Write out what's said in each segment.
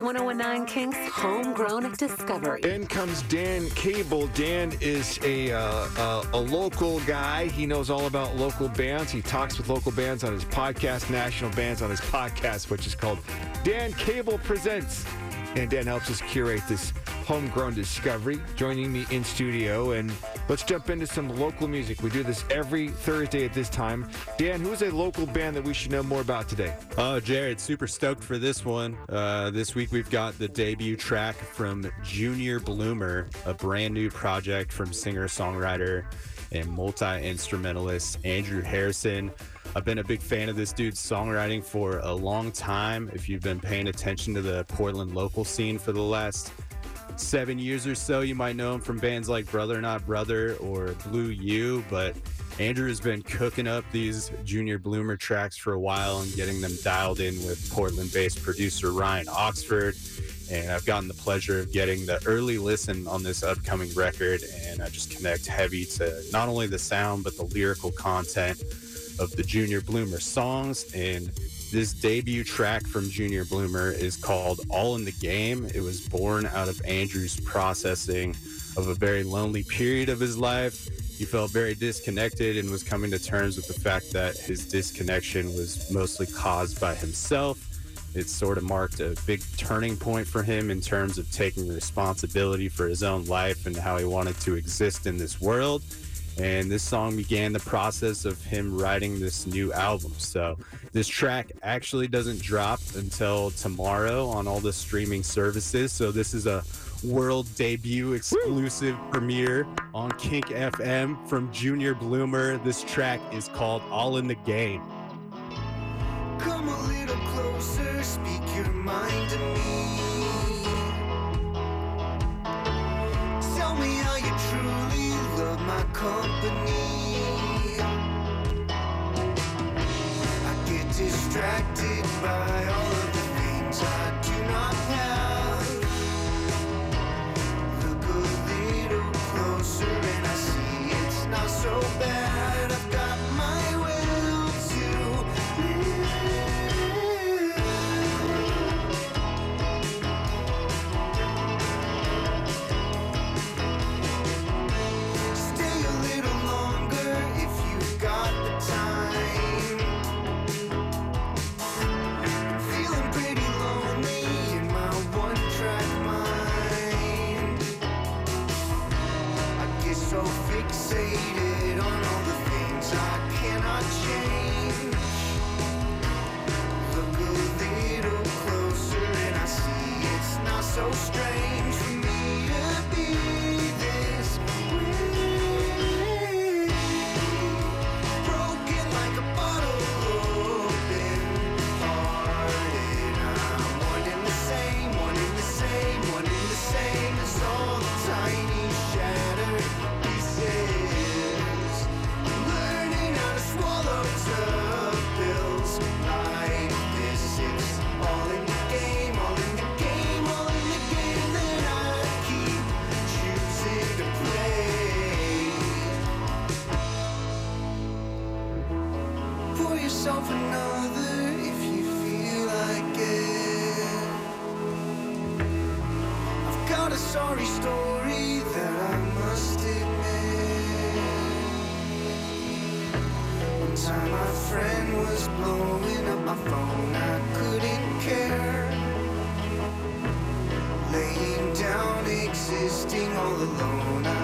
1019 Kinks Homegrown Discovery. In comes Dan Cable. Dan is a, uh, uh, a local guy. He knows all about local bands. He talks with local bands on his podcast, national bands on his podcast, which is called Dan Cable Presents. And Dan helps us curate this homegrown discovery, joining me in studio. And let's jump into some local music. We do this every Thursday at this time. Dan, who's a local band that we should know more about today? Oh, Jared, super stoked for this one. Uh, this week we've got the debut track from Junior Bloomer, a brand new project from singer songwriter and multi instrumentalist Andrew Harrison. I've been a big fan of this dude's songwriting for a long time. If you've been paying attention to the Portland local scene for the last seven years or so, you might know him from bands like Brother Not Brother or Blue U. But Andrew has been cooking up these Junior Bloomer tracks for a while and getting them dialed in with Portland based producer Ryan Oxford. And I've gotten the pleasure of getting the early listen on this upcoming record. And I just connect heavy to not only the sound, but the lyrical content of the Junior Bloomer songs. And this debut track from Junior Bloomer is called All in the Game. It was born out of Andrew's processing of a very lonely period of his life. He felt very disconnected and was coming to terms with the fact that his disconnection was mostly caused by himself. It sort of marked a big turning point for him in terms of taking responsibility for his own life and how he wanted to exist in this world. And this song began the process of him writing this new album. So, this track actually doesn't drop until tomorrow on all the streaming services. So, this is a world debut exclusive premiere on Kink FM from Junior Bloomer. This track is called All in the Game. Come a little closer, speak your mind to me. My company. I get distracted by all fixated yourself another if you feel like it. I've got a sorry story that I must admit. One time my friend was blowing up my phone, I couldn't care. Laying down, existing all alone, I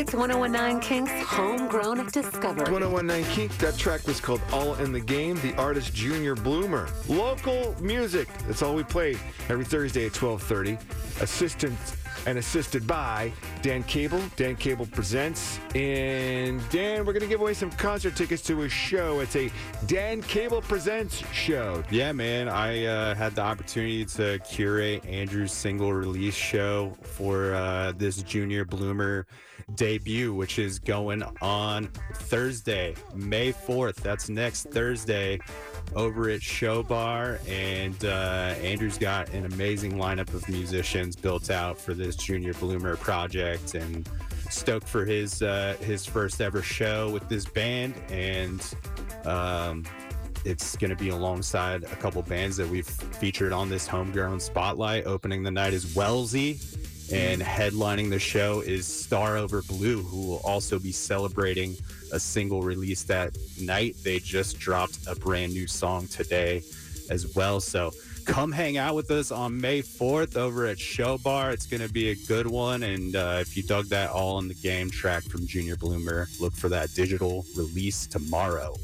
It's 1019 Kinks Homegrown Discovery. 1019 Kink, that track was called All in the Game, the artist Junior Bloomer. Local music, that's all we play every Thursday at 1230. Assistant and assisted by Dan Cable. Dan Cable presents. And Dan, we're going to give away some concert tickets to his show. It's a Dan Cable Presents show. Yeah, man. I uh, had the opportunity to curate Andrew's single release show for uh, this Junior Bloomer debut, which is going on Thursday, May 4th. That's next Thursday over at Show Bar. And uh, Andrew's got an amazing lineup of musicians built out for this Junior Bloomer project. And stoked for his uh, his first ever show with this band. And um, it's going to be alongside a couple bands that we've featured on this homegrown spotlight. Opening the night is Wellesley, and headlining the show is Star Over Blue, who will also be celebrating a single release that night. They just dropped a brand new song today as well. So come hang out with us on May 4th over at Show Bar. It's going to be a good one. And uh, if you dug that All in the Game track from Junior Bloomer, look for that digital release tomorrow.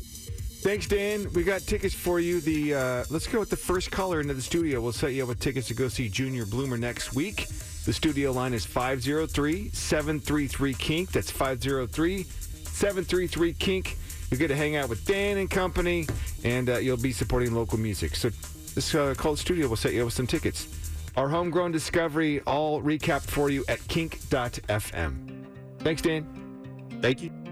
Thanks, Dan. We got tickets for you. The uh, let's go with the first caller into the studio. We'll set you up with tickets to go see Junior Bloomer next week. The studio line is 503-733 Kink. That's 503-733 Kink. You'll get to hang out with Dan and company, and uh, you'll be supporting local music. So this uh, the studio. We'll set you up with some tickets. Our homegrown discovery, all recapped for you at kink.fm. Thanks, Dan. Thank you.